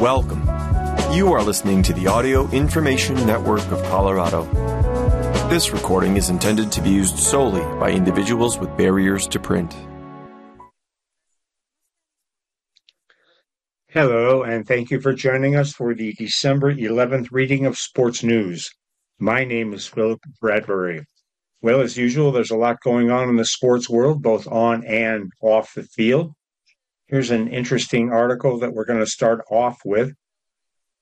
Welcome. You are listening to the Audio Information Network of Colorado. This recording is intended to be used solely by individuals with barriers to print. Hello, and thank you for joining us for the December 11th reading of Sports News. My name is Philip Bradbury. Well, as usual, there's a lot going on in the sports world, both on and off the field. Here's an interesting article that we're going to start off with.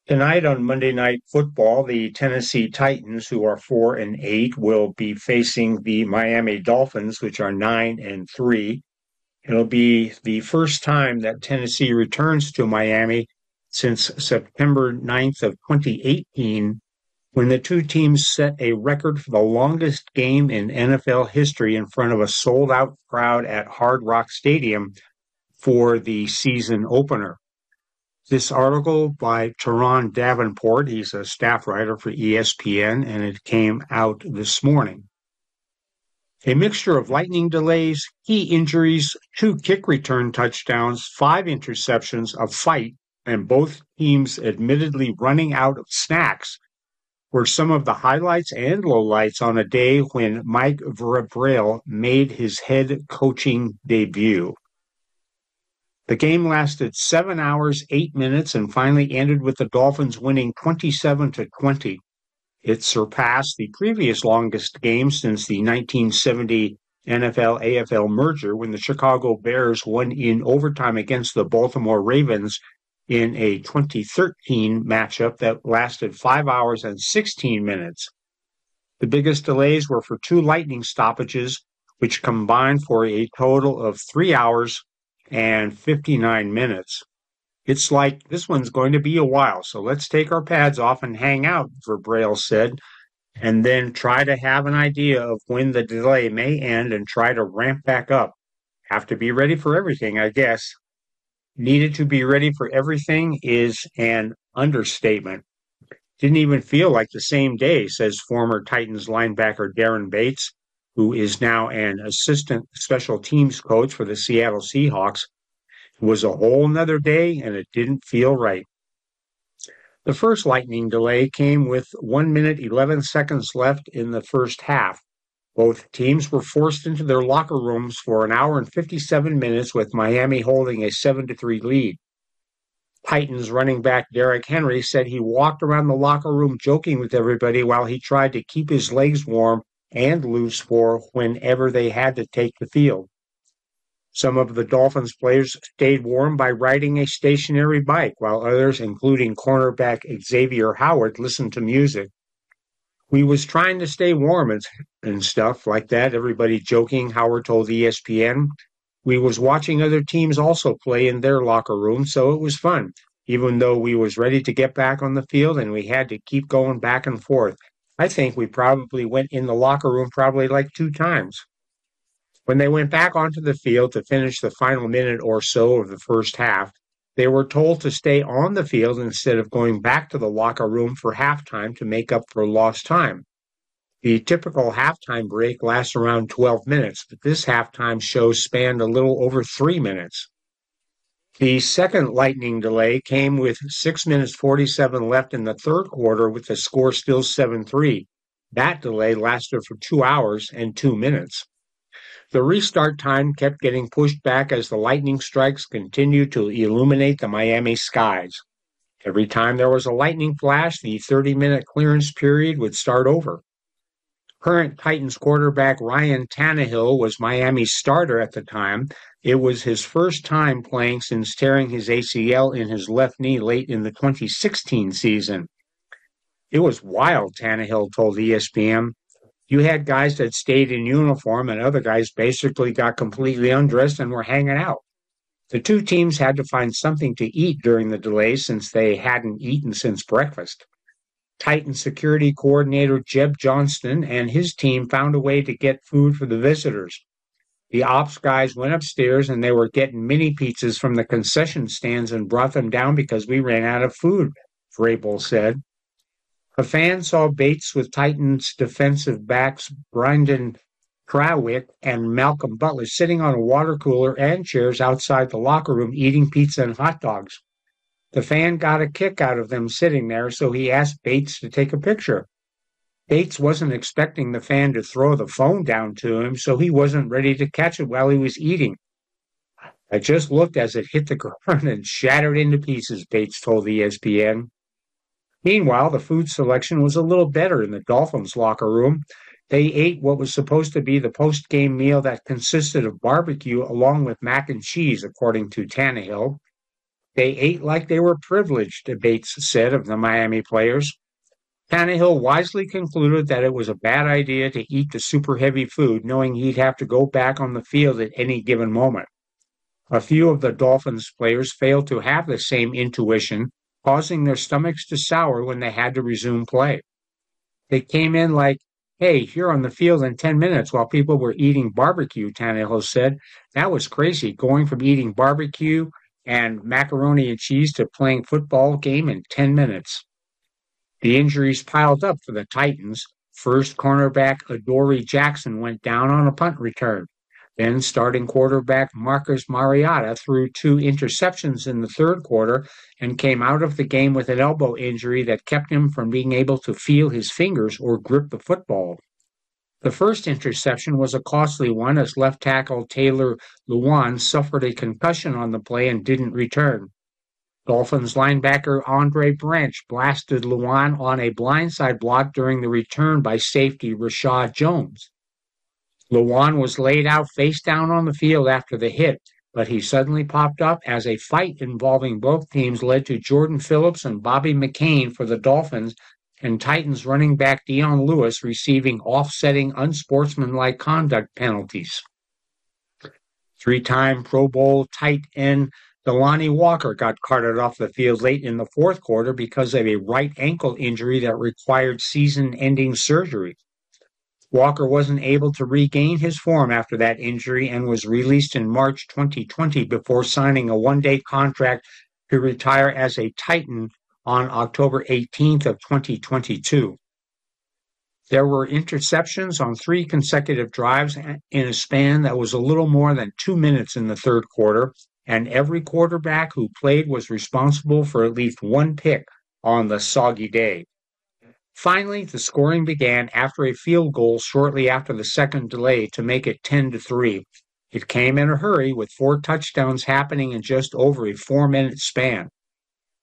Tonight on Monday Night Football, the Tennessee Titans, who are four and eight, will be facing the Miami Dolphins, which are nine and three. It'll be the first time that Tennessee returns to Miami since September 9th of 2018, when the two teams set a record for the longest game in NFL history in front of a sold-out crowd at Hard Rock Stadium for the season opener. This article by Turron Davenport, he's a staff writer for ESPN, and it came out this morning. A mixture of lightning delays, key injuries, two kick return touchdowns, five interceptions, a fight, and both teams admittedly running out of snacks were some of the highlights and lowlights on a day when Mike Vrabel made his head coaching debut. The game lasted seven hours, eight minutes, and finally ended with the Dolphins winning 27 to 20. It surpassed the previous longest game since the 1970 NFL AFL merger when the Chicago Bears won in overtime against the Baltimore Ravens in a 2013 matchup that lasted five hours and 16 minutes. The biggest delays were for two lightning stoppages, which combined for a total of three hours, and 59 minutes. It's like this one's going to be a while, so let's take our pads off and hang out, Vrabel said, and then try to have an idea of when the delay may end and try to ramp back up. Have to be ready for everything, I guess. Needed to be ready for everything is an understatement. Didn't even feel like the same day, says former Titans linebacker Daren Bates who is now an assistant special teams coach for the Seattle Seahawks, was a whole nother day and it didn't feel right. The first lightning delay came with 1 minute 11 seconds left in the first half. Both teams were forced into their locker rooms for an hour and 57 minutes with Miami holding a 7 3 lead. Titans running back Derrick Henry said he walked around the locker room joking with everybody while he tried to keep his legs warm and loose for whenever they had to take the field. Some of the Dolphins players stayed warm by riding a stationary bike, while others, including cornerback Xavier Howard, listened to music. We was trying to stay warm and, and stuff like that, everybody joking, Howard told ESPN. We was watching other teams also play in their locker room, so it was fun, even though we was ready to get back on the field and we had to keep going back and forth. I think we probably went in the locker room probably like two times. When they went back onto the field to finish the final minute or so of the first half, they were told to stay on the field instead of going back to the locker room for halftime to make up for lost time. The typical halftime break lasts around 12 minutes, but this halftime show spanned a little over three minutes. The second lightning delay came with 6 minutes 47 left in the third quarter with the score still 7 3. That delay lasted for two hours and two minutes. The restart time kept getting pushed back as the lightning strikes continued to illuminate the Miami skies. Every time there was a lightning flash, the 30 minute clearance period would start over. Current Titans quarterback Ryan Tannehill was Miami's starter at the time. It was his first time playing since tearing his ACL in his left knee late in the 2016 season. It was wild, Tannehill told ESPN. You had guys that stayed in uniform, and other guys basically got completely undressed and were hanging out. The two teams had to find something to eat during the delay since they hadn't eaten since breakfast. Titan security coordinator Jeb Johnston and his team found a way to get food for the visitors. The ops guys went upstairs and they were getting mini pizzas from the concession stands and brought them down because we ran out of food, Vrabel said. A fan saw Bates with Titans defensive backs Brynden Trawick and Malcolm Butler sitting on a water cooler and chairs outside the locker room eating pizza and hot dogs. The fan got a kick out of them sitting there, so he asked Bates to take a picture. Bates wasn't expecting the fan to throw the phone down to him, so he wasn't ready to catch it while he was eating. I just looked as it hit the ground and shattered into pieces, Bates told ESPN. Meanwhile, the food selection was a little better in the Dolphins locker room. They ate what was supposed to be the post game meal that consisted of barbecue along with mac and cheese, according to Tannehill. They ate like they were privileged, Bates said of the Miami players. Tannehill wisely concluded that it was a bad idea to eat the super heavy food, knowing he'd have to go back on the field at any given moment. A few of the Dolphins players failed to have the same intuition, causing their stomachs to sour when they had to resume play. They came in like, hey, you're on the field in 10 minutes while people were eating barbecue, Tannehill said. That was crazy, going from eating barbecue and macaroni and cheese to playing football game in 10 minutes. The injuries piled up for the Titans. First cornerback Adoree Jackson went down on a punt return. Then starting quarterback Marcus Mariota threw two interceptions in the third quarter and came out of the game with an elbow injury that kept him from being able to feel his fingers or grip the football. The first interception was a costly one as left tackle Taylor Lewan suffered a concussion on the play and didn't return. Dolphins linebacker Andre Branch blasted Lewan on a blindside block during the return by safety Reshad Jones. Lewan was laid out face down on the field after the hit, but he suddenly popped up as a fight involving both teams led to Jordan Phillips and Bobby McCain for the Dolphins and Titans running back Dion Lewis receiving offsetting unsportsmanlike conduct penalties. Three time Pro Bowl tight end Delanie Walker got carted off the field late in the fourth quarter because of a right ankle injury that required season ending surgery. Walker wasn't able to regain his form after that injury and was released in March 2020 before signing a one-day contract to retire as a Titan on October 18th of 2022. There were interceptions on three consecutive drives in a span that was a little more than two minutes in the third quarter, and every quarterback who played was responsible for at least one pick on the soggy day. Finally, the scoring began after a field goal shortly after the second delay to make it 10 to 3. It came in a hurry with four touchdowns happening in just over a four minute span.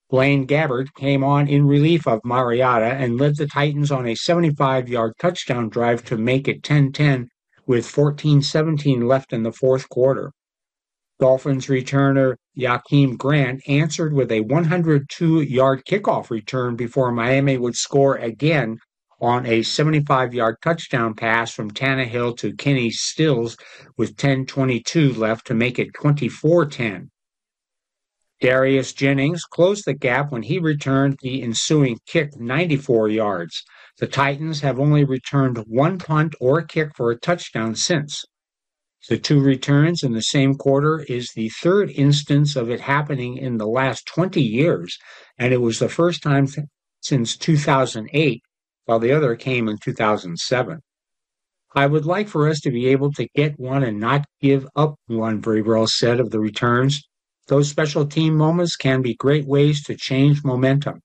Blaine Gabbert came on in relief of Mariota and led the Titans on a 75 yard touchdown drive to make it 10 10 with 14 17 left in the fourth quarter. Dolphins returner Jakeem Grant answered with a 102 yard kickoff return before Miami would score again on a 75 yard touchdown pass from Tannehill to Kenny Stills with 10.22 left to make it 24 10. Darius Jennings closed the gap when he returned the ensuing kick 94 yards. The Titans have only returned one punt or kick for a touchdown since. The two returns in the same quarter is the third instance of it happening in the last 20 years, and it was the first time th- since 2008, while the other came in 2007. I would like for us to be able to get one and not give up one, Vrabel said of the returns. Those special team moments can be great ways to change momentum.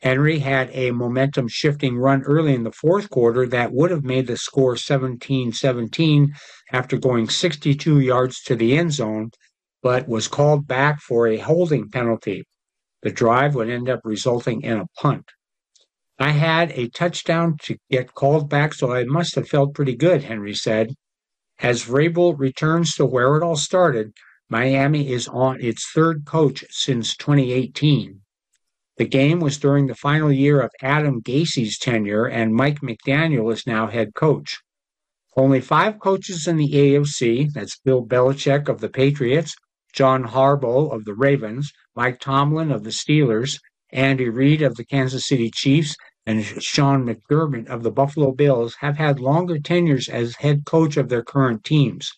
Henry had a momentum shifting run early in the fourth quarter that would have made the score 17 17 after going 62 yards to the end zone, but was called back for a holding penalty. The drive would end up resulting in a punt. I had a touchdown to get called back, so I must have felt pretty good, Henry said. As Vrabel returns to where it all started, Miami is on its third coach since 2018. The game was during the final year of Adam Gase's tenure, and Mike McDaniel is now head coach. Only five coaches in the AFC that's Bill Belichick of the Patriots, John Harbaugh of the Ravens, Mike Tomlin of the Steelers, Andy Reid of the Kansas City Chiefs, and Sean McDermott of the Buffalo Bills have had longer tenures as head coach of their current teams.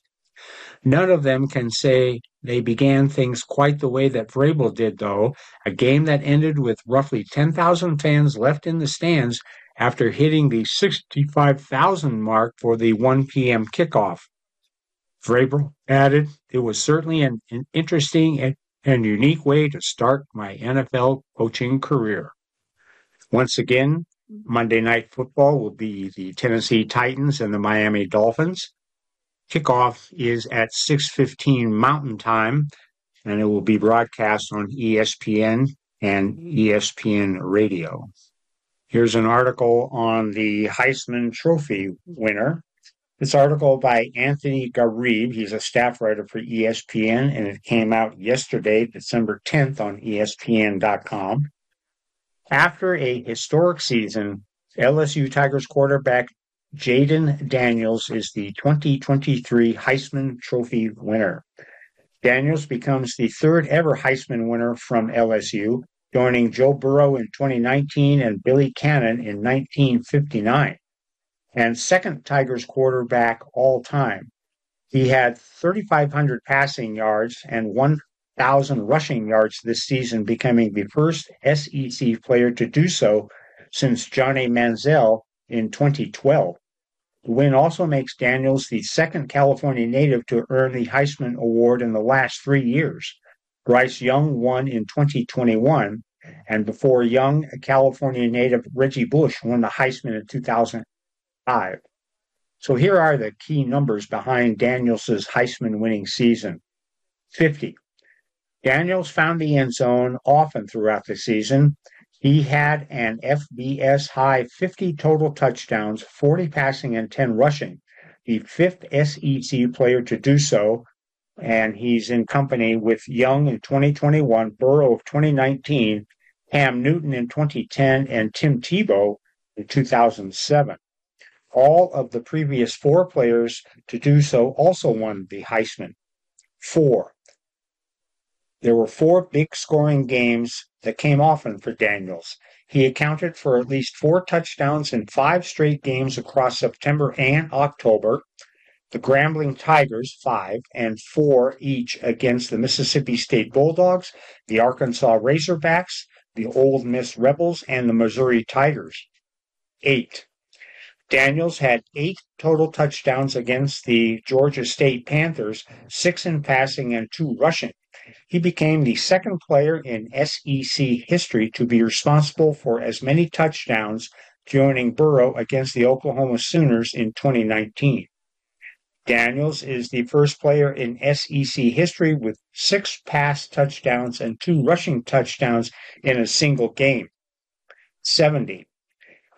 None of them can say they began things quite the way that Vrabel did, though, a game that ended with roughly 10,000 fans left in the stands after hitting the 65,000 mark for the 1 p.m. kickoff. Vrabel added, It was certainly an, an interesting and unique way to start my NFL coaching career. Once again, Monday Night Football will be the Tennessee Titans and the Miami Dolphins. Kickoff is at 6:15 Mountain Time, and it will be broadcast on ESPN and ESPN Radio. Here's an article on the Heisman Trophy winner. This article by Anthony Gharib, he's a staff writer for ESPN, and it came out yesterday, December 10th, on ESPN.com. After a historic season, LSU Tigers quarterback Jayden Daniels is the 2023 Heisman Trophy winner. Daniels becomes the third ever Heisman winner from LSU, joining Joe Burrow in 2019 and Billy Cannon in 1959, and second Tigers quarterback all time. He had 3,500 passing yards and 1,000 rushing yards this season, becoming the first SEC player to do so since Johnny Manziel in 2012. The win also makes Daniels the second California native to earn the Heisman Award in the last three years. Bryce Young won in 2021, and before Young, California native Reggie Bush won the Heisman in 2005. So here are the key numbers behind Daniels' Heisman winning season 50. Daniels found the end zone often throughout the season. He had an FBS high 50 total touchdowns, 40 passing, and 10 rushing, the fifth SEC player to do so and he's in company with Young in 2021, Burrow of 2019, Cam Newton in 2010, and Tim Tebow in 2007. All of the previous four players to do so also won the Heisman. Four. There were four big scoring games that came often for Daniels. He accounted for at least four touchdowns in five straight games across September and October the Grambling Tigers, five, and four each against the Mississippi State Bulldogs, the Arkansas Razorbacks, the Ole Miss Rebels, and the Missouri Tigers. Eight. Daniels had eight total touchdowns against the Georgia State Panthers, six in passing and two rushing. He became the second player in SEC history to be responsible for as many touchdowns, joining Burrow against the Oklahoma Sooners in 2019. Daniels is the first player in SEC history with six pass touchdowns and two rushing touchdowns in a single game. 70.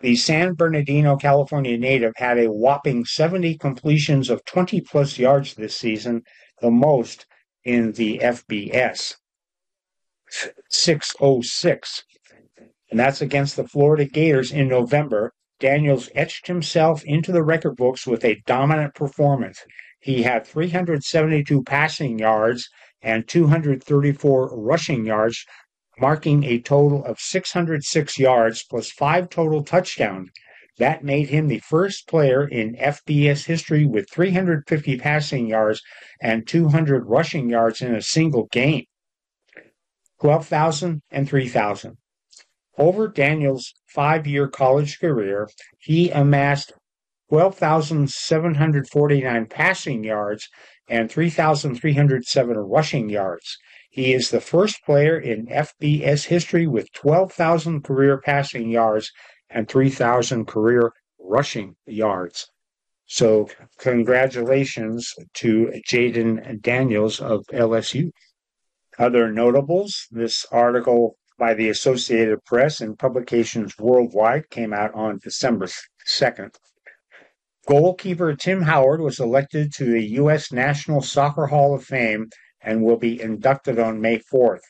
The San Bernardino, California native had a whopping 70 completions of 20 plus yards this season, the most in the FBS. 606. And that's against the Florida Gators in November Daniels etched himself into the record books with a dominant performance. He had 372 passing yards and 234 rushing yards, marking a total of 606 yards plus five total touchdowns. That made him the first player in FBS history with 350 passing yards and 200 rushing yards in a single game. 12,000 and 3,000. Over Daniels' five year college career, he amassed 12,749 passing yards and 3,307 rushing yards. He is the first player in FBS history with 12,000 career passing yards and 3,000 career rushing yards. So, congratulations to Jayden Daniels of LSU. Other notables this article by the Associated Press and publications worldwide came out on December 2nd. Goalkeeper Tim Howard was elected to the U.S. National Soccer Hall of Fame and will be inducted on May 4th.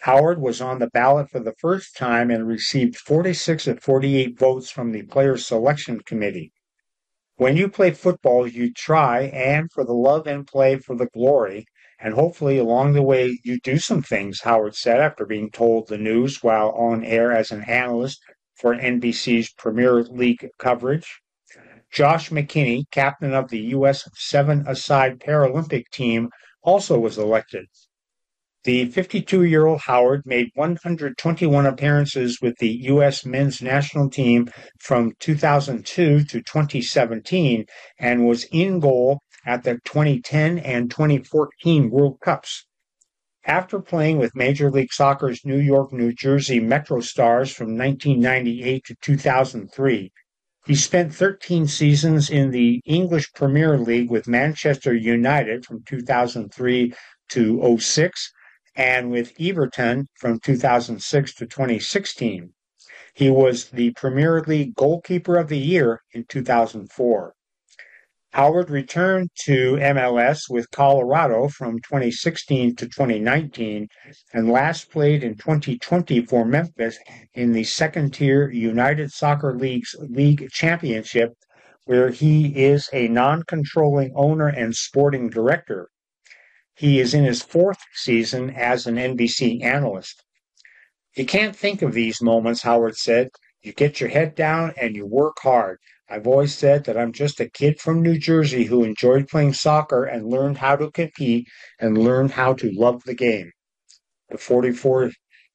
Howard was on the ballot for the first time and received 46 of 48 votes from the Players Selection Committee. When you play football, you try, and for the love and play for the glory, and hopefully, along the way, you do some things, Howard said after being told the news while on air as an analyst for NBC's Premier League coverage. Josh McKinney, captain of the U.S. seven aside Paralympic team, also was elected. The 52 year old Howard made 121 appearances with the U.S. men's national team from 2002 to 2017 and was in goal at the 2010 and 2014 World Cups. After playing with Major League Soccer's New York, New Jersey Metro Stars from 1998 to 2003, he spent 13 seasons in the English Premier League with Manchester United from 2003 to 06 and with Everton from 2006 to 2016. He was the Premier League Goalkeeper of the Year in 2004. Howard returned to MLS with Colorado from 2016 to 2019 and last played in 2020 for Memphis in the second tier United Soccer League's League Championship, where he is a non controlling owner and sporting director. He is in his fourth season as an NBC analyst. You can't think of these moments, Howard said. You get your head down and you work hard. I've always said that I'm just a kid from New Jersey who enjoyed playing soccer and learned how to compete and learned how to love the game. The 44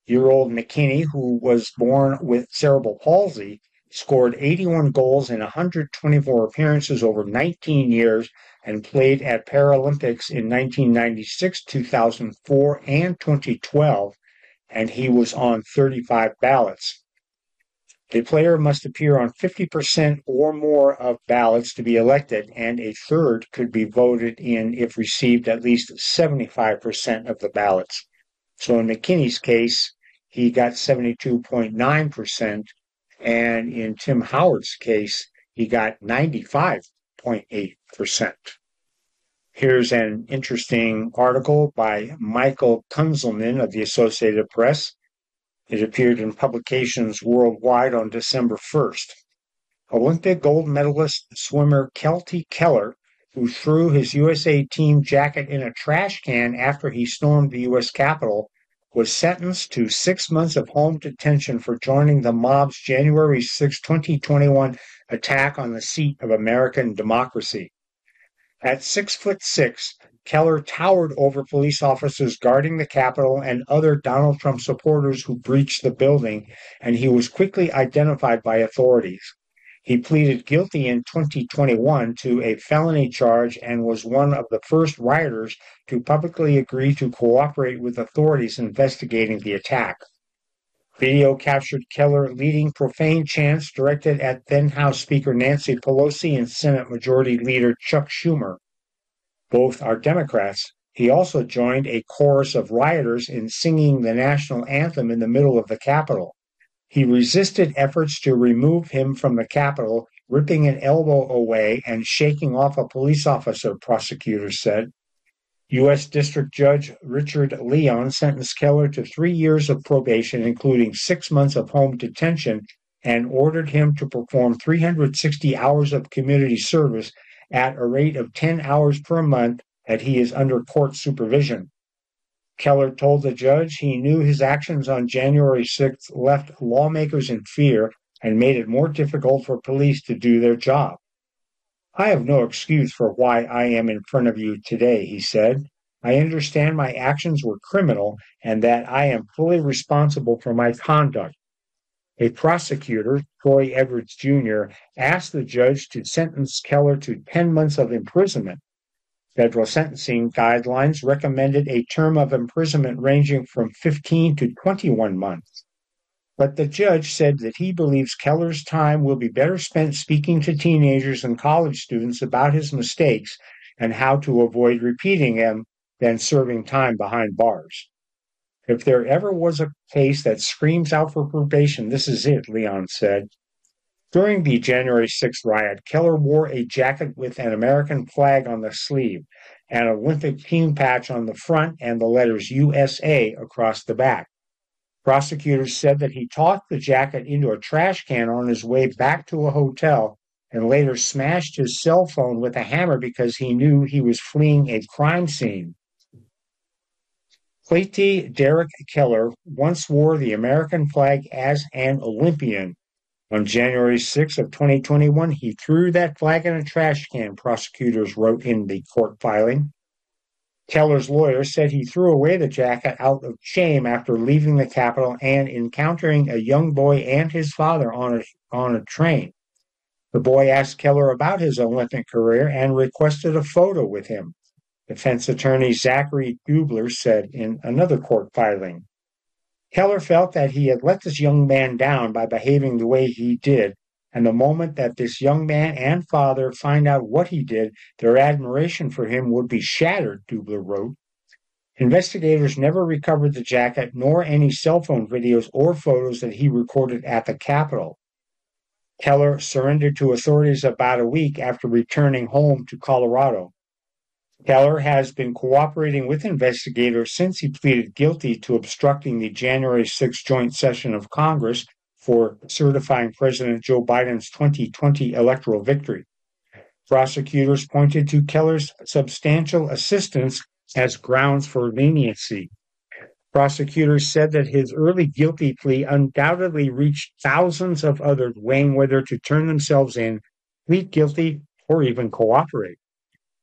year old McKinney, who was born with cerebral palsy, scored 81 goals in 124 appearances over 19 years and played at Paralympics in 1996, 2004, and 2012, and he was on 35 ballots. A player must appear on 50% or more of ballots to be elected, and a third could be voted in if received at least 75% of the ballots. So in McKinney's case, he got 72.9%, and in Tim Howard's case, he got 95.8%. Here's an interesting article by Michael Kunzelman of the Associated Press. It appeared in publications worldwide on December 1st. Olympic gold medalist swimmer Klete Keller, who threw his USA team jacket in a trash can after he stormed the U.S. Capitol, was sentenced to six months of home detention for joining the mob's January 6, 2021 attack on the seat of American democracy. At six foot six, Keller towered over police officers guarding the Capitol and other Donald Trump supporters who breached the building, and he was quickly identified by authorities. He pleaded guilty in 2021 to a felony charge and was one of the first rioters to publicly agree to cooperate with authorities investigating the attack. Video captured Keller leading profane chants directed at then House Speaker Nancy Pelosi and Senate Majority Leader Chuck Schumer. Both are Democrats. He also joined a chorus of rioters in singing the national anthem in the middle of the Capitol. He resisted efforts to remove him from the Capitol, ripping an elbow away and shaking off a police officer, prosecutors said. U.S. District Judge Richard Leon sentenced Keller to three years of probation, including six months of home detention, and ordered him to perform 360 hours of community service at a rate of 10 hours per month that he is under court supervision. Keller told the judge he knew his actions on January 6th left lawmakers in fear and made it more difficult for police to do their job. I have no excuse for why I am in front of you today, he said. I understand my actions were criminal and that I am fully responsible for my conduct. A prosecutor, Troy Edwards Jr., asked the judge to sentence Keller to 10 months of imprisonment. Federal sentencing guidelines recommended a term of imprisonment ranging from 15 to 21 months. But the judge said that he believes Keller's time will be better spent speaking to teenagers and college students about his mistakes and how to avoid repeating them than serving time behind bars. If there ever was a case that screams out for probation, this is it, Leon said. During the January 6th riot, Keller wore a jacket with an American flag on the sleeve, an Olympic team patch on the front, and the letters USA across the back. Prosecutors said that he tossed the jacket into a trash can on his way back to a hotel and later smashed his cell phone with a hammer because he knew he was fleeing a crime scene. Klete Derek Keller once wore the American flag as an Olympian. On January 6 of 2021, he threw that flag in a trash can, prosecutors wrote in the court filing. Keller's lawyer said he threw away the jacket out of shame after leaving the Capitol and encountering a young boy and his father on a, on a train. The boy asked Keller about his Olympic career and requested a photo with him. defense attorney Zachary Deubler said in another court filing. Keller felt that he had let this young man down by behaving the way he did, and the moment that this young man and father find out what he did, their admiration for him would be shattered, Deubler wrote. Investigators never recovered the jacket nor any cell phone videos or photos that he recorded at the Capitol. Keller surrendered to authorities about a week after returning home to Colorado. Keller has been cooperating with investigators since he pleaded guilty to obstructing the January 6 joint session of Congress for certifying President Joe Biden's 2020 electoral victory. Prosecutors pointed to Keller's substantial assistance as grounds for leniency. Prosecutors said that his early guilty plea undoubtedly reached thousands of others weighing whether to turn themselves in, plead guilty, or even cooperate.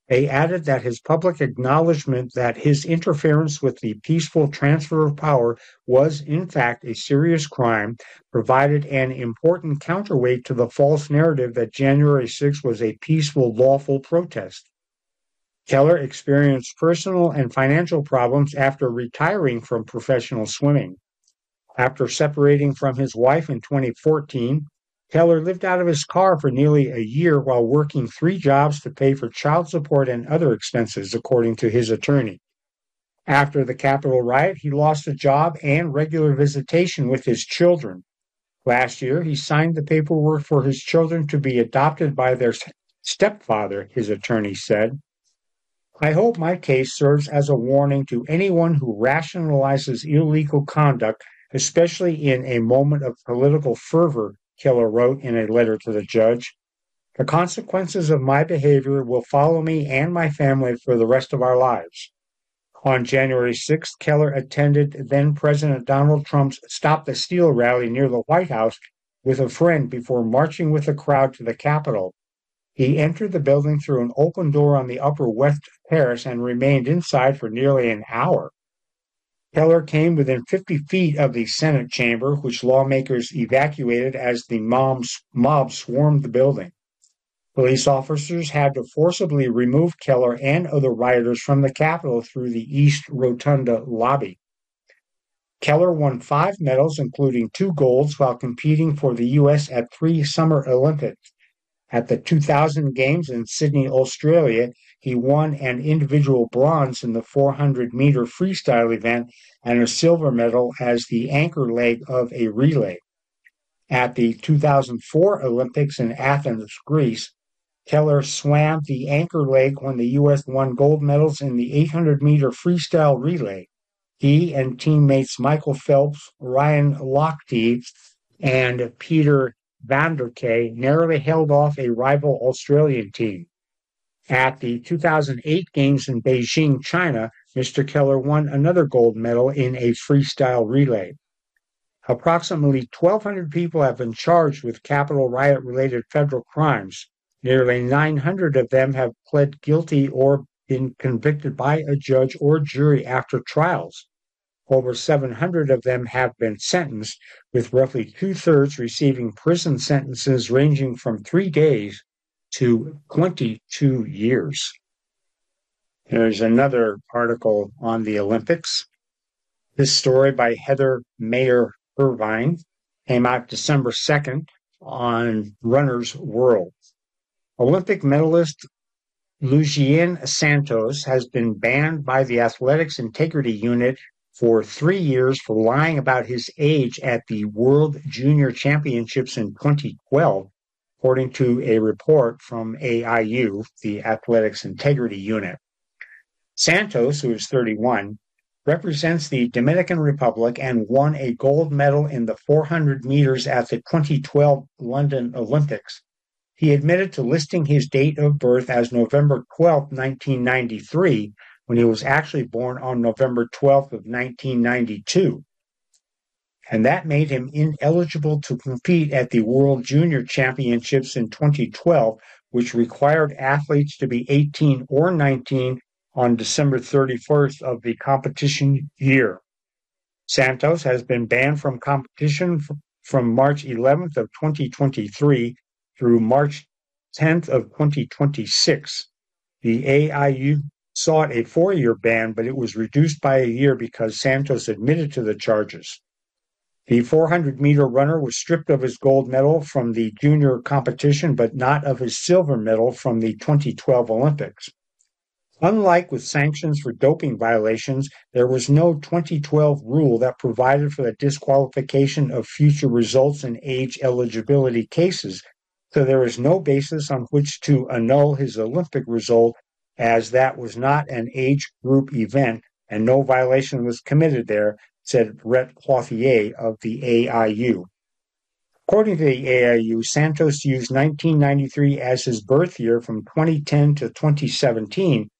They added that his public acknowledgement that his interference with the peaceful transfer of power was, in fact, a serious crime provided an important counterweight to the false narrative that January 6 was a peaceful, lawful protest. Keller experienced personal and financial problems after retiring from professional swimming. After separating from his wife in 2014, Keller lived out of his car for nearly a year while working three jobs to pay for child support and other expenses, according to his attorney. After the Capitol riot, he lost a job and regular visitation with his children. Last year, he signed the paperwork for his children to be adopted by their stepfather, his attorney said. I hope my case serves as a warning to anyone who rationalizes illegal conduct, especially in a moment of political fervor Keller wrote in a letter to the judge. The consequences of my behavior will follow me and my family for the rest of our lives. On January 6th, Keller attended then President Donald Trump's Stop the Steal rally near the White House with a friend before marching with the crowd to the Capitol. He entered the building through an open door on the Upper West Terrace and remained inside for nearly an hour. Keller came within 50 feet of the Senate chamber, which lawmakers evacuated as the mob swarmed the building. Police officers had to forcibly remove Keller and other rioters from the Capitol through the East Rotunda lobby. Keller won five medals, including two golds, while competing for the U.S. at three Summer Olympics. At the 2000 Games in Sydney, Australia, he won an individual bronze in the 400 meter freestyle event and a silver medal as the anchor leg of a relay. At the 2004 Olympics in Athens, Greece, Keller swam the anchor leg when the U.S. won gold medals in the 800 meter freestyle relay. He and teammates Michael Phelps, Ryan Lochte, and Peter Vanderkaay narrowly held off a rival Australian team. At the 2008 Games in Beijing, China, Mr. Keller won another gold medal in a freestyle relay. Approximately 1,200 people have been charged with Capitol riot related federal crimes. Nearly 900 of them have pled guilty or been convicted by a judge or jury after trials. Over 700 of them have been sentenced, with roughly two thirds receiving prison sentences ranging from three days to 22 years. There's another article on the Olympics. This story by Heather Mayer Irvine came out December 2nd on Runner's World. Olympic medalist Luguelin Santos has been banned by the Athletics Integrity Unit for three years for lying about his age at the World Junior Championships in 2012 according to a report from AIU, the Athletics Integrity Unit. Santos, who is 31, represents the Dominican Republic and won a gold medal in the 400 meters at the 2012 London Olympics. He admitted to listing his date of birth as November 12, 1993, when he was actually born on November 12th of 1992 and that made him ineligible to compete at the World Junior Championships in 2012, which required athletes to be 18 or 19 on December 31st of the competition year. Santos has been banned from competition from March 11th of 2023 through March 10th of 2026. The AIU sought a four year ban, but it was reduced by a year because Santos admitted to the charges. The 400 meter runner was stripped of his gold medal from the junior competition, but not of his silver medal from the 2012 Olympics. Unlike with sanctions for doping violations, there was no 2012 rule that provided for the disqualification of future results in age eligibility cases, so there is no basis on which to annul his Olympic result, as that was not an age group event and no violation was committed there, said Brett Clothier of the AIU. According to the AIU, Santos used 1993 as his birth year from 2010 to 2017,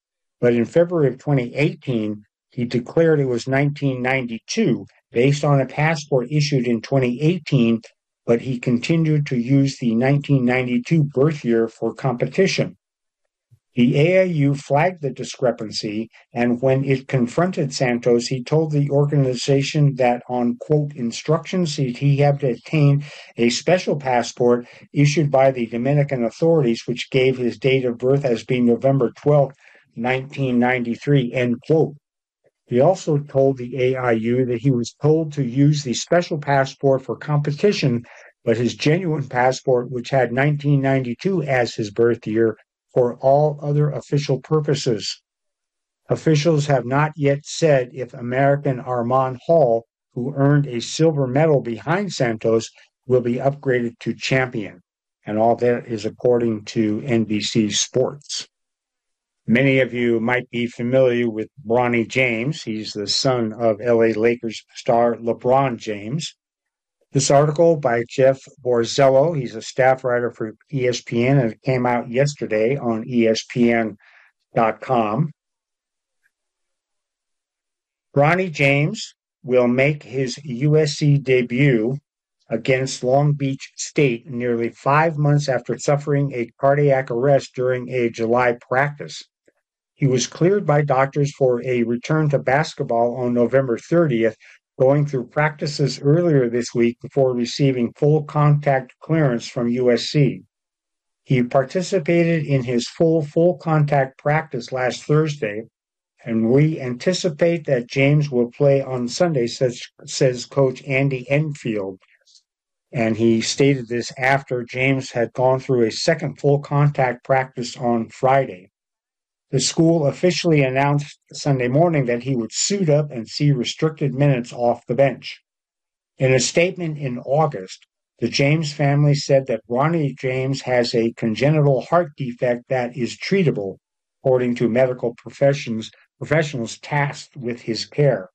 but in February of 2018, he declared it was 1992 based on a passport issued in 2018, but he continued to use the 1992 birth year for competition. The AIU flagged the discrepancy, and when it confronted Santos, he told the organization that on quote instructions he had obtained a special passport issued by the Dominican authorities, which gave his date of birth as being November 12, 1993, end quote. He also told the AIU that he was told to use the special passport for competition, but his genuine passport, which had 1992 as his birth year, for all other official purposes. Officials have not yet said if American Arman Hall, who earned a silver medal behind Santos, will be upgraded to champion. And all that is according to NBC Sports. Many of you might be familiar with Bronny James. He's the son of LA Lakers star LeBron James. This article by Jeff Borzello, he's a staff writer for ESPN, and it came out yesterday on ESPN.com. Bronny James will make his USC debut against Long Beach State nearly five months after suffering a cardiac arrest during a July practice. He was cleared by doctors for a return to basketball on November 30th going through practices earlier this week before receiving full contact clearance from USC. He participated in his full full contact practice last Thursday, and we anticipate that James will play on Sunday, says, says coach Andy Enfield. And he stated this after James had gone through a second full contact practice on Friday. The school officially announced Sunday morning that he would suit up and see restricted minutes off the bench. In a statement in August, the James family said that Bronny James has a congenital heart defect that is treatable, according to medical professions, professionals tasked with his care.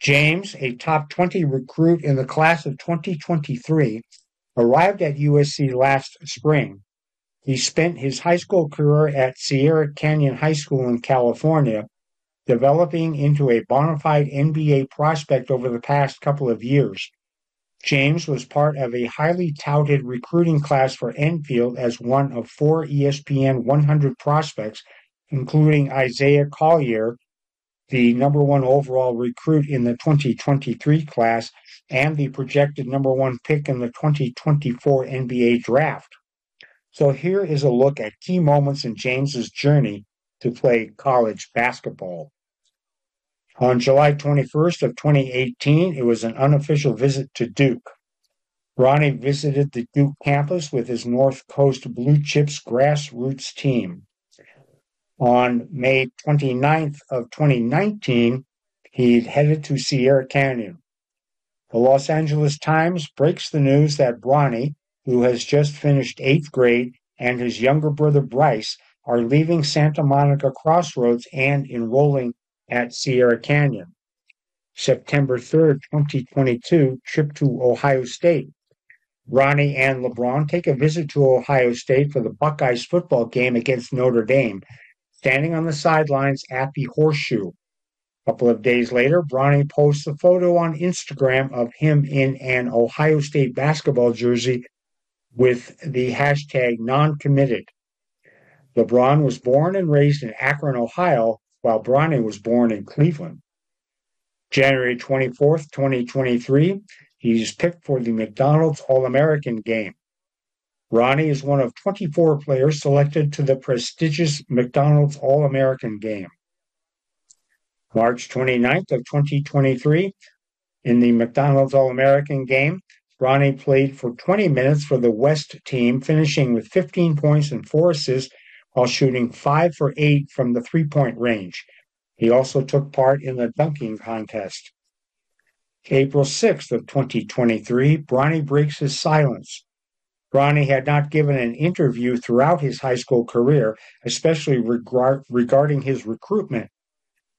James, a top 20 recruit in the class of 2023, arrived at USC last spring he spent his high school career at Sierra Canyon High School in California, developing into a bona fide NBA prospect over the past couple of years. James was part of a highly touted recruiting class for Enfield as one of four ESPN 100 prospects, including Isaiah Collier, the number one overall recruit in the 2023 class, and the projected number one pick in the 2024 NBA draft. So here is a look at key moments in James's journey to play college basketball. On July 21st of 2018, it was an unofficial visit to Duke. Bronny visited the Duke campus with his North Coast Blue Chips grassroots team. On May 29th of 2019, he headed to Sierra Canyon. The Los Angeles Times breaks the news that Bronny, who has just finished eighth grade, and his younger brother Bryce are leaving Santa Monica Crossroads and enrolling at Sierra Canyon. September 3rd, 2022, trip to Ohio State. Bronny and LeBron take a visit to Ohio State for the Buckeyes football game against Notre Dame, standing on the sidelines at the horseshoe. A couple of days later, Bronny posts a photo on Instagram of him in an Ohio State basketball jersey with the hashtag non-committed. LeBron was born and raised in Akron, Ohio, while Bronny was born in Cleveland. January 24th, 2023, he is picked for the McDonald's All-American game. Bronny is one of 24 players selected to the prestigious McDonald's All-American game. March 29th of 2023, in the McDonald's All-American game, Bronny played for 20 minutes for the West team, finishing with 15 points and four assists while shooting 5 for 8 from the three-point range. He also took part in the dunking contest. April 6th of 2023, Bronny breaks his silence. Bronny had not given an interview throughout his high school career, especially regard, regarding his recruitment.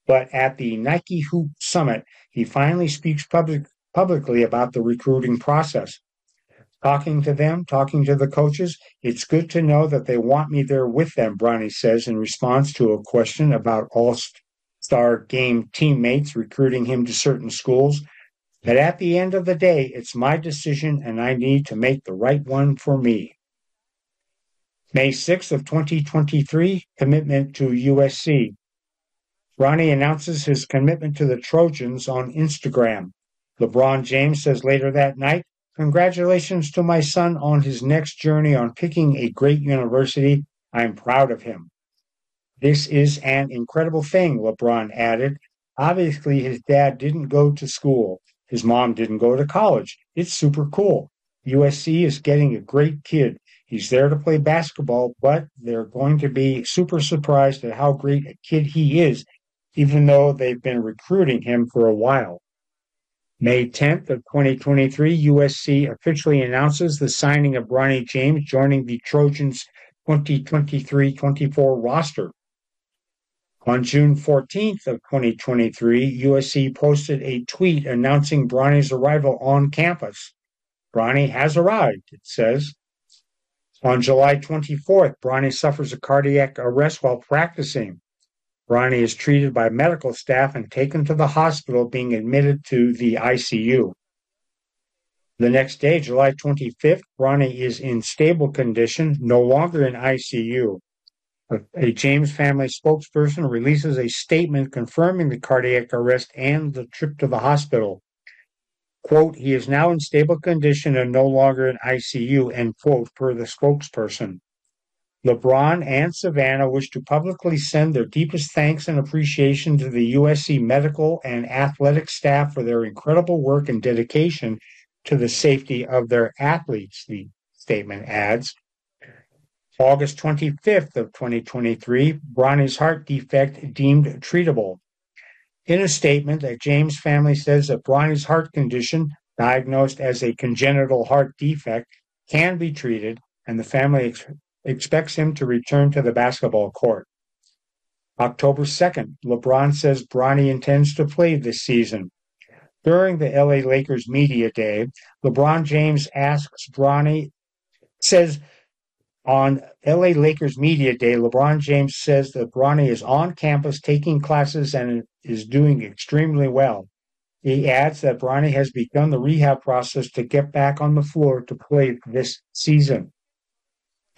But at the Nike Hoop Summit, he finally speaks public, publicly about the recruiting process. Talking to them, talking to the coaches, it's good to know that they want me there with them, Bronny says in response to a question about all star game teammates recruiting him to certain schools. But at the end of the day, it's my decision and I need to make the right one for me. May 6th of 2023, commitment to USC. Bronny announces his commitment to the Trojans on Instagram. LeBron James says later that night, Congratulations to my son on his next journey on picking a great university. I'm proud of him. This is an incredible thing, LeBron added. Obviously, his dad didn't go to school. His mom didn't go to college. It's super cool. USC is getting a great kid. He's there to play basketball, but they're going to be super surprised at how great a kid he is, even though they've been recruiting him for a while. May 10th of 2023, USC officially announces the signing of Bronny James joining the Trojans 2023-24 roster. On June 14th of 2023, USC posted a tweet announcing Bronny's arrival on campus. Bronny has arrived, it says. On July 24th, Bronny suffers a cardiac arrest while practicing. Bronny is treated by medical staff and taken to the hospital, being admitted to the ICU. The next day, July 25th, Bronny is in stable condition, no longer in ICU. A James family spokesperson releases a statement confirming the cardiac arrest and the trip to the hospital. Quote, he is now in stable condition and no longer in ICU, end quote, per the spokesperson. LeBron and Savannah wish to publicly send their deepest thanks and appreciation to the USC medical and athletic staff for their incredible work and dedication to the safety of their athletes, the statement adds. August 25th of 2023, Bronny's heart defect deemed treatable. In a statement the James family says that Bronny's heart condition, diagnosed as a congenital heart defect, can be treated, and the family expects him to return to the basketball court. October 2nd, LeBron says Bronny intends to play this season. During the LA Lakers media day, LeBron James asks Bronny, says on LA Lakers media day, LeBron James says that Bronny is on campus taking classes and is doing extremely well. He adds that Bronny has begun the rehab process to get back on the floor to play this season.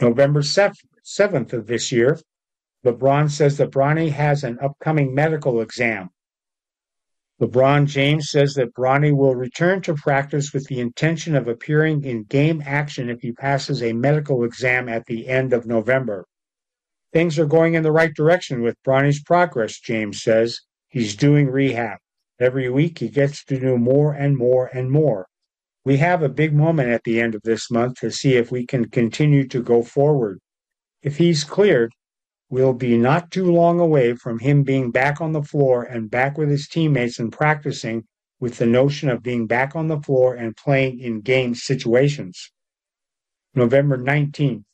November 7th of this year, LeBron says that Bronny has an upcoming medical exam. LeBron James says that Bronny will return to practice with the intention of appearing in game action if he passes a medical exam at the end of November. Things are going in the right direction with Bronny's progress, James says. He's doing rehab. Every week he gets to do more and more and more we have a big moment at the end of this month to see if we can continue to go forward. If he's cleared, we'll be not too long away from him being back on the floor and back with his teammates and practicing with the notion of being back on the floor and playing in game situations. November 19th,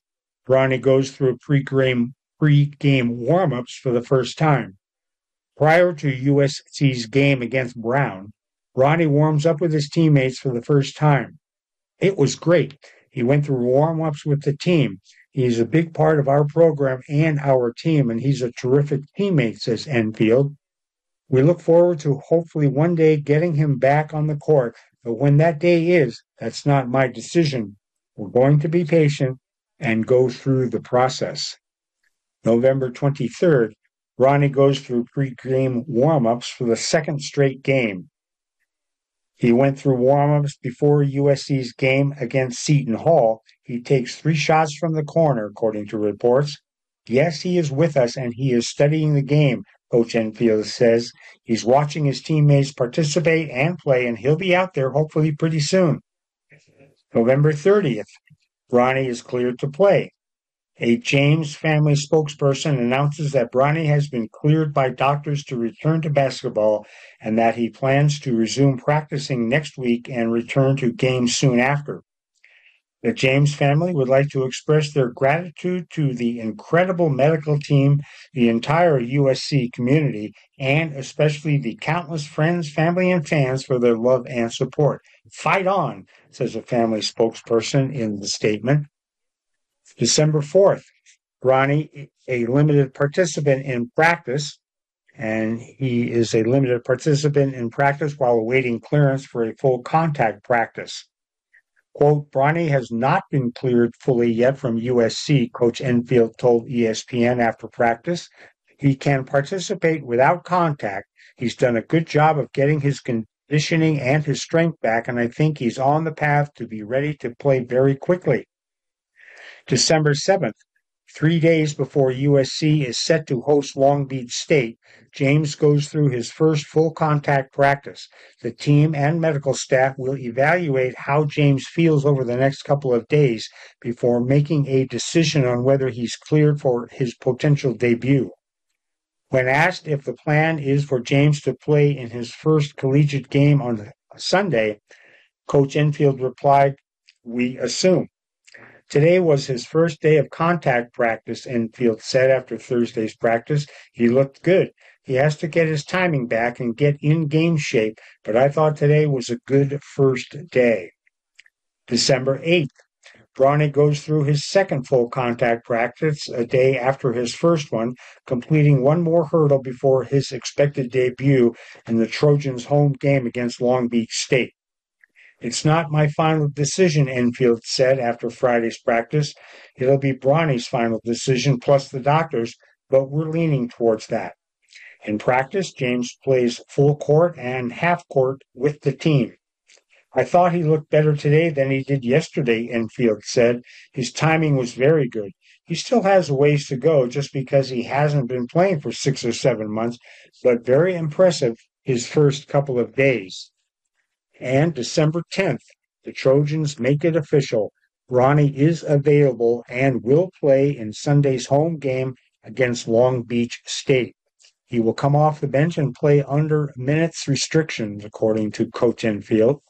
Bronny goes through pre-game, pre-game warm-ups for the first time. Prior to USC's game against Brown, Bronny warms up with his teammates for the first time. It was great. He went through warm ups with the team. He's a big part of our program and our team, and he's a terrific teammate, says Enfield. We look forward to hopefully one day getting him back on the court, but when that day is, that's not my decision. We're going to be patient and go through the process. November 23rd, Bronny goes through pre-game warm-ups for the second straight game. He went through warm-ups before USC's game against Seton Hall. He takes three shots from the corner, according to reports. Yes, he is with us and he is studying the game, Coach Enfield says. He's watching his teammates participate and play, and he'll be out there hopefully pretty soon. November 30th, Bronny is cleared to play. A James family spokesperson announces that Bronny has been cleared by doctors to return to basketball and that he plans to resume practicing next week and return to games soon after. The James family would like to express their gratitude to the incredible medical team, the entire USC community, and especially the countless friends, family, and fans for their love and support. Fight on, says a family spokesperson in the statement. December 4th, Bronny, a limited participant in practice, and he is a limited participant in practice while awaiting clearance for a full contact practice. Quote, Bronny has not been cleared fully yet from USC, Coach Enfield told ESPN after practice. He can participate without contact. He's done a good job of getting his conditioning and his strength back, and I think he's on the path to be ready to play very quickly. December 7th, three days before USC is set to host Long Beach State, James goes through his first full contact practice. The team and medical staff will evaluate how James feels over the next couple of days before making a decision on whether he's cleared for his potential debut. When asked if the plan is for James to play in his first collegiate game on Sunday, Coach Enfield replied, We assume. Today was his first day of contact practice, Enfield said after Thursday's practice. He looked good. He has to get his timing back and get in game shape, but I thought today was a good first day. December 8th, Bronny goes through his second full contact practice a day after his first one, completing one more hurdle before his expected debut in the Trojans' home game against Long Beach State. It's not my final decision, Enfield said after Friday's practice. It'll be Bronny's final decision plus the doctor's, but we're leaning towards that. In practice, James plays full court and half court with the team. I thought he looked better today than he did yesterday, Enfield said. His timing was very good. He still has a ways to go just because he hasn't been playing for six or seven months, but very impressive his first couple of days. And December 10th, the Trojans make it official. Bronny is available and will play in Sunday's home game against Long Beach State. He will come off the bench and play under minutes restrictions, according to Coach Enfield.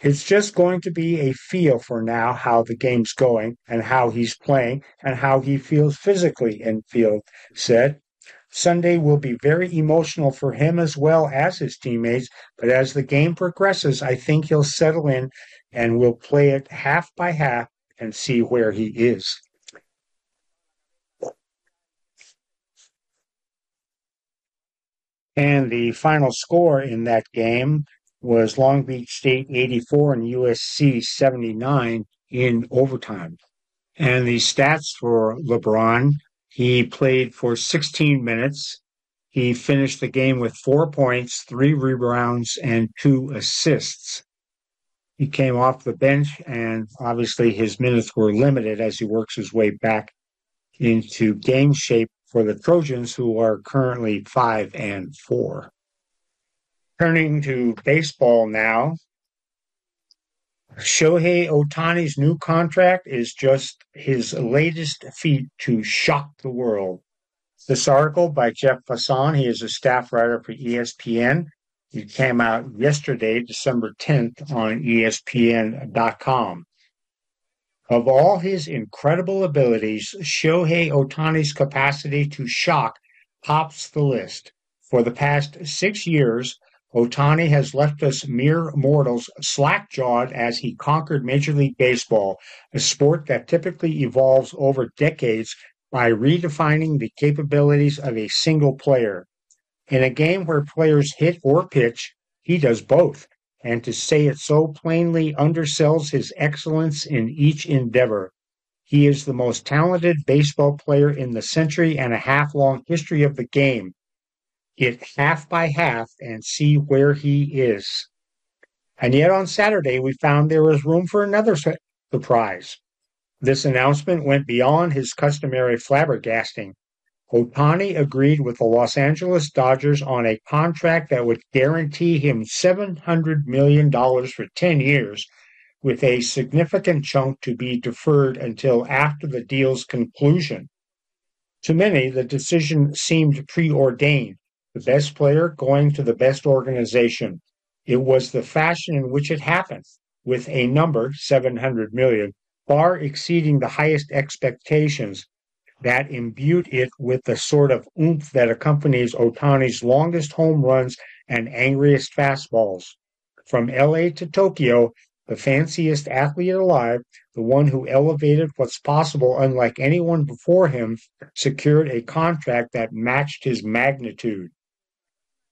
It's just going to be a feel for now how the game's going and how he's playing and how he feels physically, Enfield said. Sunday will be very emotional for him as well as his teammates, but as the game progresses, I think he'll settle in and we'll play it half by half and see where he is. And the final score in that game was Long Beach State 84 and USC 79 in overtime. And the stats for LeBron he played for 16 minutes. He finished the game with four points, three rebounds, and two assists. He came off the bench, and obviously his minutes were limited as he works his way back into game shape for the Trojans, who are currently five and four. Turning to baseball now, Shohei Ohtani's new contract is just his latest feat to shock the world. This article by Jeff Passan, he is a staff writer for ESPN. It came out yesterday, December 10th, on ESPN.com. Of all his incredible abilities, Shohei Ohtani's capacity to shock tops the list. For the past six years, Ohtani has left us mere mortals slack jawed as he conquered Major League Baseball, a sport that typically evolves over decades by redefining the capabilities of a single player. In a game where players hit or pitch, he does both, and to say it so plainly undersells his excellence in each endeavor. He is the most talented baseball player in the century and a half long history of the game it half by half and see where he is. And yet on Saturday, we found there was room for another surprise. This announcement went beyond his customary flabbergasting. Ohtani agreed with the Los Angeles Dodgers on a contract that would guarantee him $700 million for 10 years, with a significant chunk to be deferred until after the deal's conclusion. To many, the decision seemed preordained, the best player going to the best organization. It was the fashion in which it happened, with a number, 700 million, far exceeding the highest expectations that imbued it with the sort of oomph that accompanies Ohtani's longest home runs and angriest fastballs. From LA to Tokyo, the fanciest athlete alive, the one who elevated what's possible unlike anyone before him, secured a contract that matched his magnitude.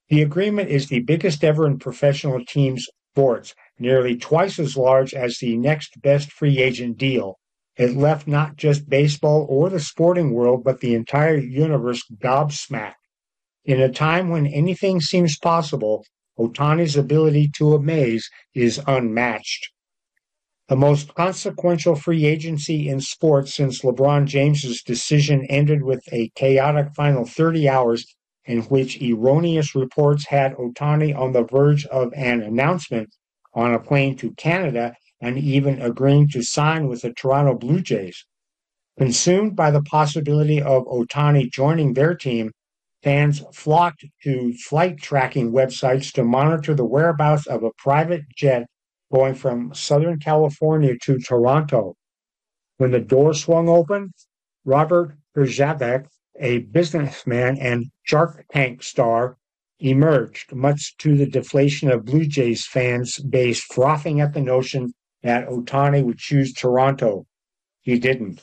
The agreement is the biggest ever in professional teams sports, nearly twice as large as the next best free agent deal. It left not just baseball or the sporting world, but the entire universe gobsmacked. In a time when anything seems possible, Ohtani's ability to amaze is unmatched. The most consequential free agency in sports since LeBron James's decision ended with a chaotic final 30 hours in which erroneous reports had Ohtani on the verge of an announcement on a plane to Canada and even agreeing to sign with the Toronto Blue Jays. Consumed by the possibility of Ohtani joining their team, fans flocked to flight tracking websites to monitor the whereabouts of a private jet going from Southern California to Toronto. When the door swung open, Robert Herjavec, a businessman and Shark Tank star, emerged, much to the deflation of Blue Jays fans base frothing at the notion that Ohtani would choose Toronto. He didn't.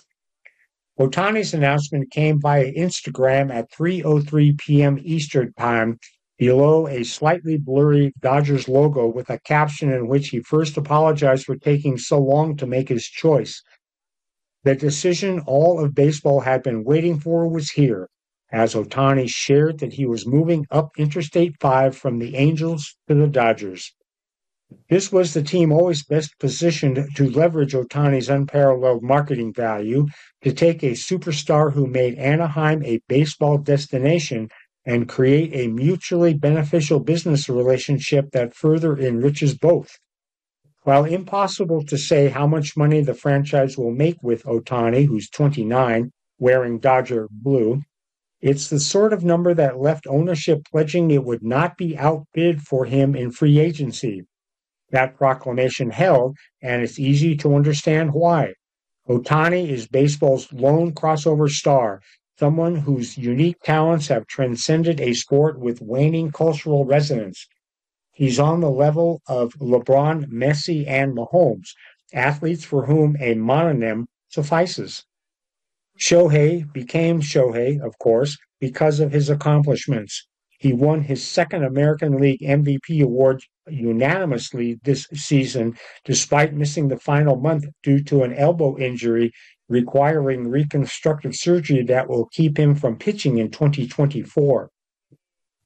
Ohtani's announcement came via Instagram at 3:03 p.m. Eastern Time below a slightly blurry Dodgers logo with a caption in which he first apologized for taking so long to make his choice. The decision all of baseball had been waiting for was here, as Ohtani shared that he was moving up Interstate 5 from the Angels to the Dodgers. This was the team always best positioned to leverage Ohtani's unparalleled marketing value to take a superstar who made Anaheim a baseball destination and create a mutually beneficial business relationship that further enriches both. While impossible to say how much money the franchise will make with Ohtani, who's 29, wearing Dodger blue, it's the sort of number that left ownership pledging it would not be outbid for him in free agency. That proclamation held, and it's easy to understand why. Ohtani is baseball's lone crossover star, someone whose unique talents have transcended a sport with waning cultural resonance. He's on the level of LeBron, Messi, and Mahomes, athletes for whom a mononym suffices. Shohei became Shohei, of course, because of his accomplishments. He won his second American League MVP award unanimously this season, despite missing the final month due to an elbow injury requiring reconstructive surgery that will keep him from pitching in 2024.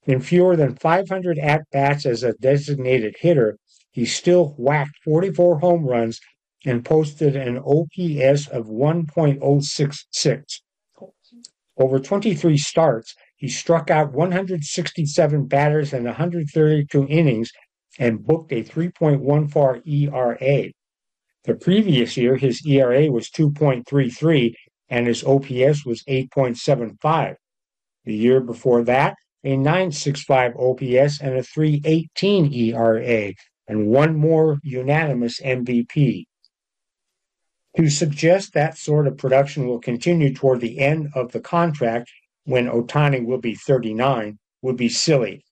In fewer than 500 at bats as a designated hitter, he still whacked 44 home runs and posted an OPS of 1.066. Over 23 starts, he struck out 167 batters in 132 innings and booked a 3.14 ERA. The previous year, his ERA was 2.33 and his OPS was 8.75. The year before that, a 965 OPS and a 318 ERA, and one more unanimous MVP. To suggest that sort of production will continue toward the end of the contract when Ohtani will be 39 would be silly.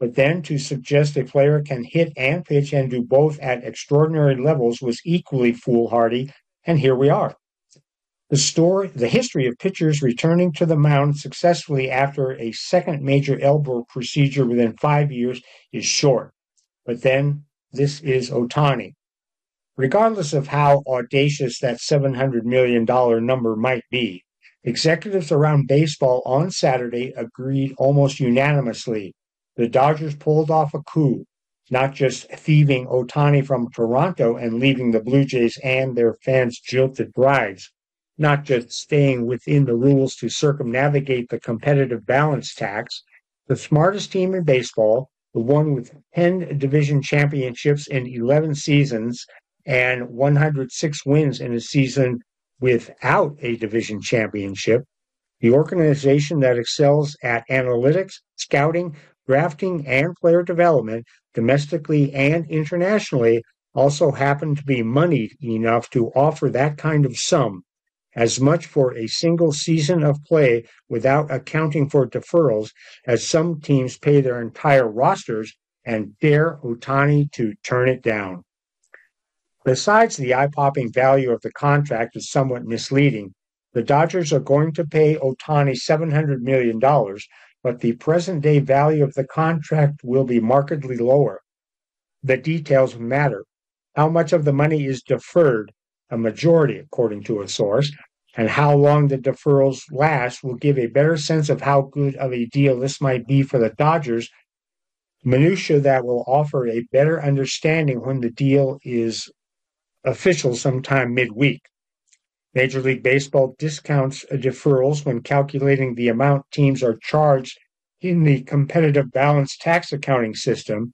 But then to suggest a player can hit and pitch and do both at extraordinary levels was equally foolhardy, and here we are. The story, the history of pitchers returning to the mound successfully after a second major elbow procedure within five years is short. But then this is Ohtani. Regardless of how audacious that $700 million number might be, executives around baseball on Saturday agreed almost unanimously the Dodgers pulled off a coup. not just thieving Ohtani from Toronto and leaving the Blue Jays and their fans jilted brides, not just staying within the rules to circumnavigate the competitive balance tax. The smartest team in baseball, the one with 10 division championships in 11 seasons and 106 wins in a season without a division championship, the organization that excels at analytics, scouting, drafting, and player development domestically and internationally also happened to be moneyed enough to offer that kind of sum, as much for a single season of play without accounting for deferrals as some teams pay their entire rosters and dare Ohtani to turn it down. Besides, the eye popping value of the contract is somewhat misleading. The Dodgers are going to pay Ohtani $700 million, but the present day value of the contract will be markedly lower. The details matter. How much of the money is deferred, a majority according to a source, and how long the deferrals last will give a better sense of how good of a deal this might be for the Dodgers. Minutia that will offer a better understanding when the deal is official sometime midweek. Major League Baseball discounts deferrals when calculating the amount teams are charged in the competitive balance tax accounting system.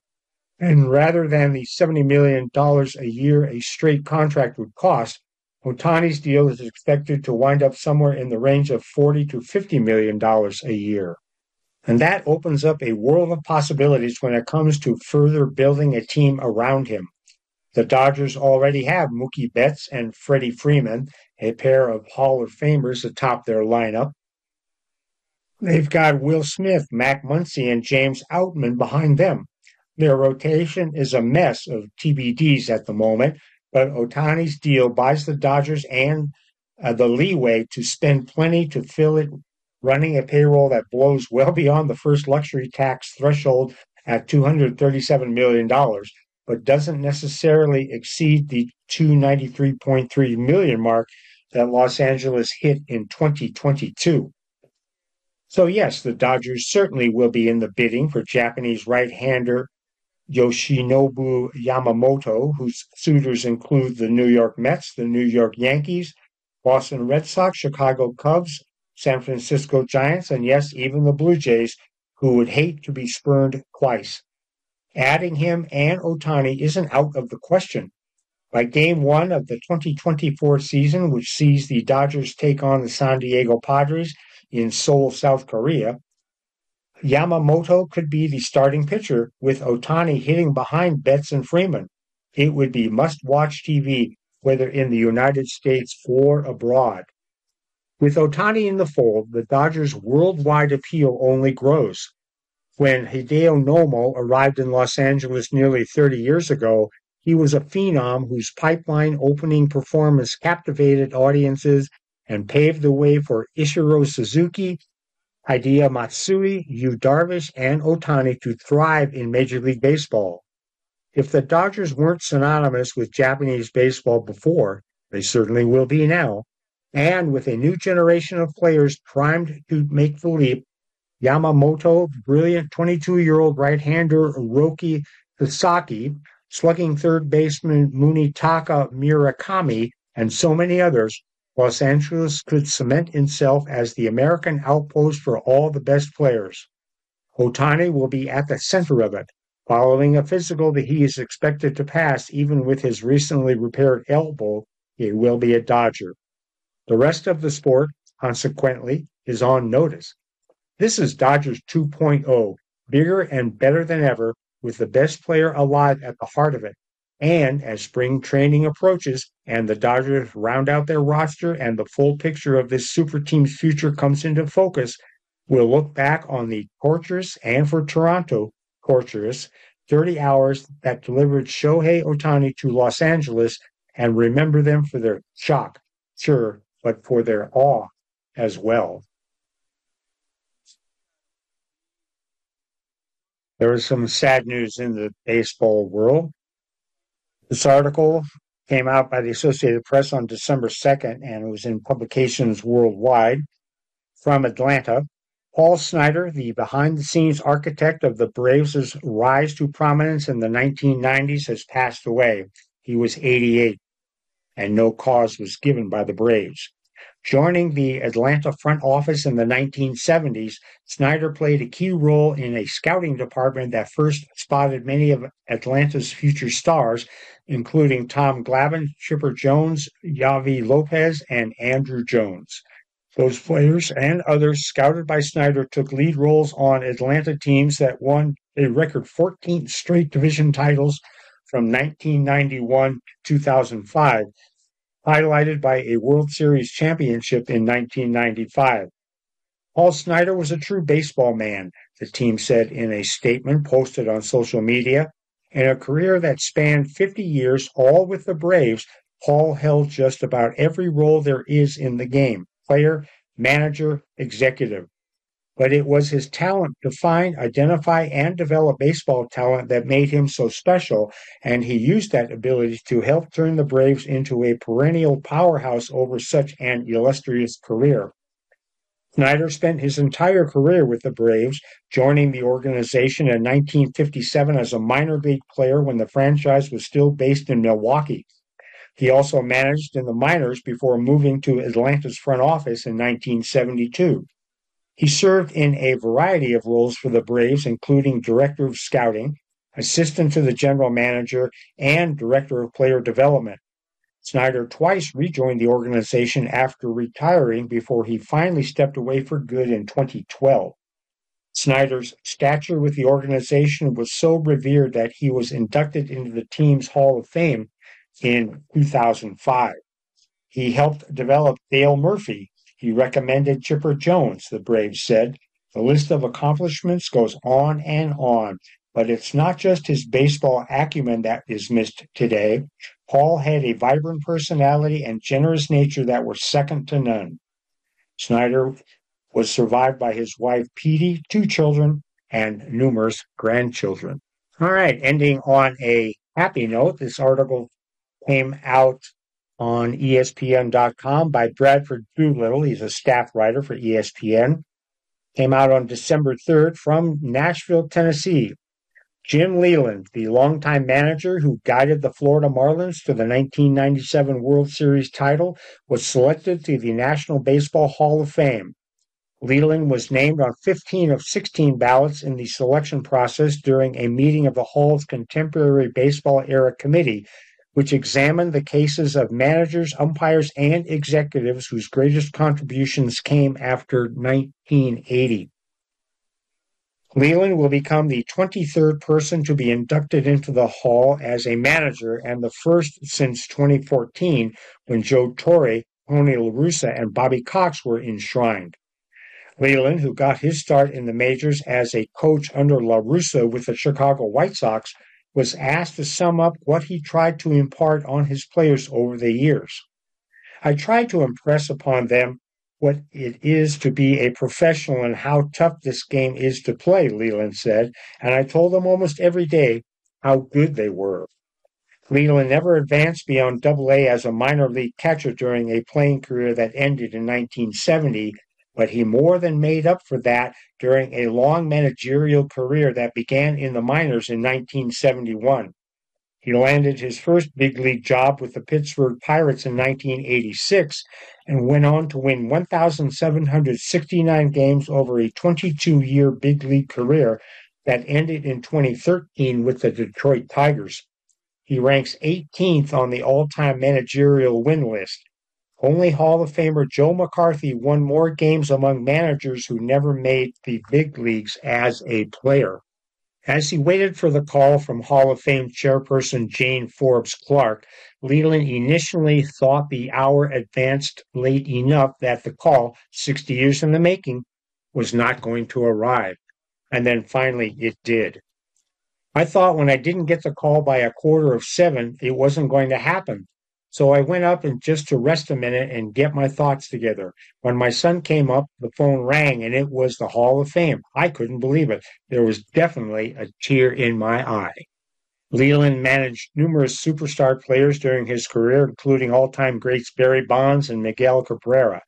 And rather than the $70 million a year a straight contract would cost, Ohtani's deal is expected to wind up somewhere in the range of 40 to $50 million a year. And that opens up a world of possibilities when it comes to further building a team around him. The Dodgers already have Mookie Betts and Freddie Freeman, a pair of Hall of Famers atop their lineup. They've got Will Smith, Max Muncy, and James Outman behind them. Their rotation is a mess of TBDs at the moment, but Ohtani's deal buys the Dodgers and uh, the leeway to spend plenty to fill it, running a payroll that blows well beyond the first luxury tax threshold at $237 million but doesn't necessarily exceed the 293.3 million mark that Los Angeles hit in 2022. So yes, the Dodgers certainly will be in the bidding for Japanese right-hander Yoshinobu Yamamoto, whose suitors include the New York Mets, the New York Yankees, Boston Red Sox, Chicago Cubs, San Francisco Giants, and yes, even the Blue Jays, who would hate to be spurned twice. Adding him and Ohtani isn't out of the question. By game one of the 2024 season, which sees the Dodgers take on the San Diego Padres in Seoul, South Korea, Yamamoto could be the starting pitcher with Ohtani hitting behind Betts and Freeman. It would be must watch TV, whether in the United States or abroad. With Ohtani in the fold, the Dodgers' worldwide appeal only grows. When Hideo Nomo arrived in Los Angeles nearly 30 years ago, he was a phenom whose pipeline opening performance captivated audiences and paved the way for Ichiro Suzuki, Hideo Matsui, Yu Darvish, and Ohtani to thrive in Major League Baseball. If the Dodgers weren't synonymous with Japanese baseball before, they certainly will be now. And with a new generation of players primed to make the leap, Yamamoto, brilliant 22 year old right hander Roki Sasaki, slugging third baseman Munetaka Murakami, and so many others, Los Angeles could cement itself as the American outpost for all the best players. Ohtani will be at the center of it, following a physical that he is expected to pass even with his recently repaired elbow. He will be a Dodger. The rest of the sport, consequently, is on notice. This is Dodgers 2.0, bigger and better than ever, with the best player alive at the heart of it. And as spring training approaches and the Dodgers round out their roster and the full picture of this super team's future comes into focus, we'll look back on the torturous and for Toronto, torturous 30 hours that delivered Shohei Ohtani to Los Angeles and remember them for their shock, sure, but for their awe as well. There was some sad news in the baseball world. This article came out by the Associated Press on December 2nd and was in publications worldwide from Atlanta. Paul Snyder, the behind the scenes architect of the Braves' rise to prominence in the 1990s, has passed away. He was 88, and no cause was given by the Braves. Joining the Atlanta front office in the 1970s, Snyder played a key role in a scouting department that first spotted many of Atlanta's future stars, including Tom Glavine, Chipper Jones, Javy Lopez, and Andruw Jones. Those players and others scouted by Snyder took lead roles on Atlanta teams that won a record 14 straight division titles from 1991 to 2005, highlighted by a World Series championship in 1995. Paul Snyder was a true baseball man, the team said in a statement posted on social media. In a career that spanned 50 years, all with the Braves, Paul held just about every role there is in the game player, manager, executive. But it was his talent to find, identify, and develop baseball talent that made him so special, and he used that ability to help turn the Braves into a perennial powerhouse over such an illustrious career. Snyder spent his entire career with the Braves, joining the organization in 1957 as a minor league player when the franchise was still based in Milwaukee. He also managed in the minors before moving to Atlanta's front office in 1972. He served in a variety of roles for the Braves, including director of scouting, assistant to the general manager, and director of player development. Snyder twice rejoined the organization after retiring before he finally stepped away for good in 2012. Snyder's stature with the organization was so revered that he was inducted into the team's Hall of Fame in 2005. He helped develop Dale Murphy. He recommended Chipper Jones, the Braves said. The list of accomplishments goes on and on, but it's not just his baseball acumen that is missed today. Paul had a vibrant personality and generous nature that were second to none. Snyder was survived by his wife, Petey, two children, and numerous grandchildren. All right, ending on a happy note, this article came out on ESPN.com by Bradford Doolittle. He's a staff writer for ESPN. Came out on December 3rd from Nashville, Tennessee. Jim Leyland, the longtime manager who guided the Florida Marlins to the 1997 World Series title, was selected to the National Baseball Hall of Fame. Leyland was named on 15 of 16 ballots in the selection process during a meeting of the Hall's Contemporary Baseball Era Committee which examined the cases of managers, umpires, and executives whose greatest contributions came after 1980. Leyland will become the 23rd person to be inducted into the Hall as a manager and the first since 2014 when Joe Torre, Tony La Russa, and Bobby Cox were enshrined. Leyland, who got his start in the majors as a coach under La Russa with the Chicago White Sox, was asked to sum up what he tried to impart on his players over the years. I tried to impress upon them what it is to be a professional and how tough this game is to play, Leyland said, and I told them almost every day how good they were. Leyland never advanced beyond Double A as a minor league catcher during a playing career that ended in 1970 but he more than made up for that during a long managerial career that began in the minors in 1971. He landed his first big league job with the Pittsburgh Pirates in 1986 and went on to win 1,769 games over a 22 year big league career that ended in 2013 with the Detroit Tigers. He ranks 18th on the all time managerial win list. Only Hall of Famer Joe McCarthy won more games among managers who never made the big leagues as a player. As he waited for the call from Hall of Fame chairperson Jane Forbes Clark, Leyland initially thought the hour advanced late enough that the call, 60 years in the making, was not going to arrive. And then finally it did. I thought when I didn't get the call by a quarter of seven, it wasn't going to happen. So I went up and just to rest a minute and get my thoughts together. When my son came up, the phone rang and it was the Hall of Fame. I couldn't believe it. There was definitely a tear in my eye. Leyland managed numerous superstar players during his career, including all time greats Barry Bonds and Miguel Cabrera.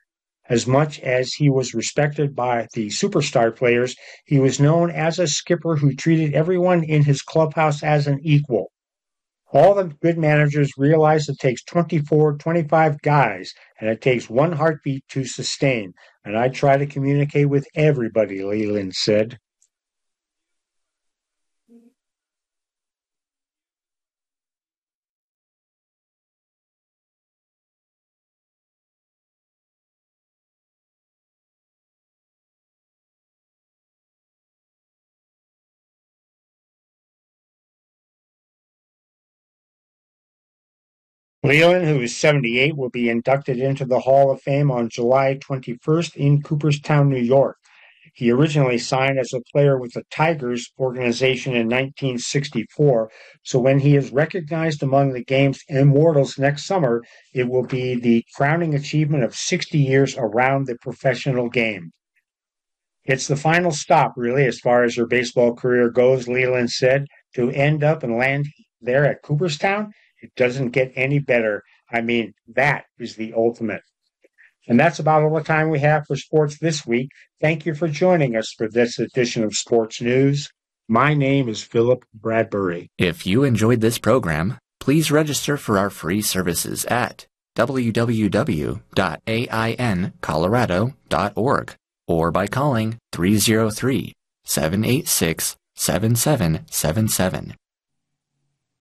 As much as he was respected by the superstar players, he was known as a skipper who treated everyone in his clubhouse as an equal. All the good managers realize it takes 24, 25 guys, and it takes one heartbeat to sustain. And I try to communicate with everybody, Leyland said. Leyland, who is 78, will be inducted into the Hall of Fame on July 21st in Cooperstown, New York. He originally signed as a player with the Tigers organization in 1964, so when he is recognized among the game's immortals next summer, it will be the crowning achievement of 60 years around the professional game. It's the final stop, really, as far as your baseball career goes, Leyland said. To end up and land there at Cooperstown, it doesn't get any better. I mean, that is the ultimate. And that's about all the time we have for sports this week. Thank you for joining us for this edition of Sports News. My name is Philip Bradbury. If you enjoyed this program, please register for our free services at www.aincolorado.org or by calling 303 786 7777.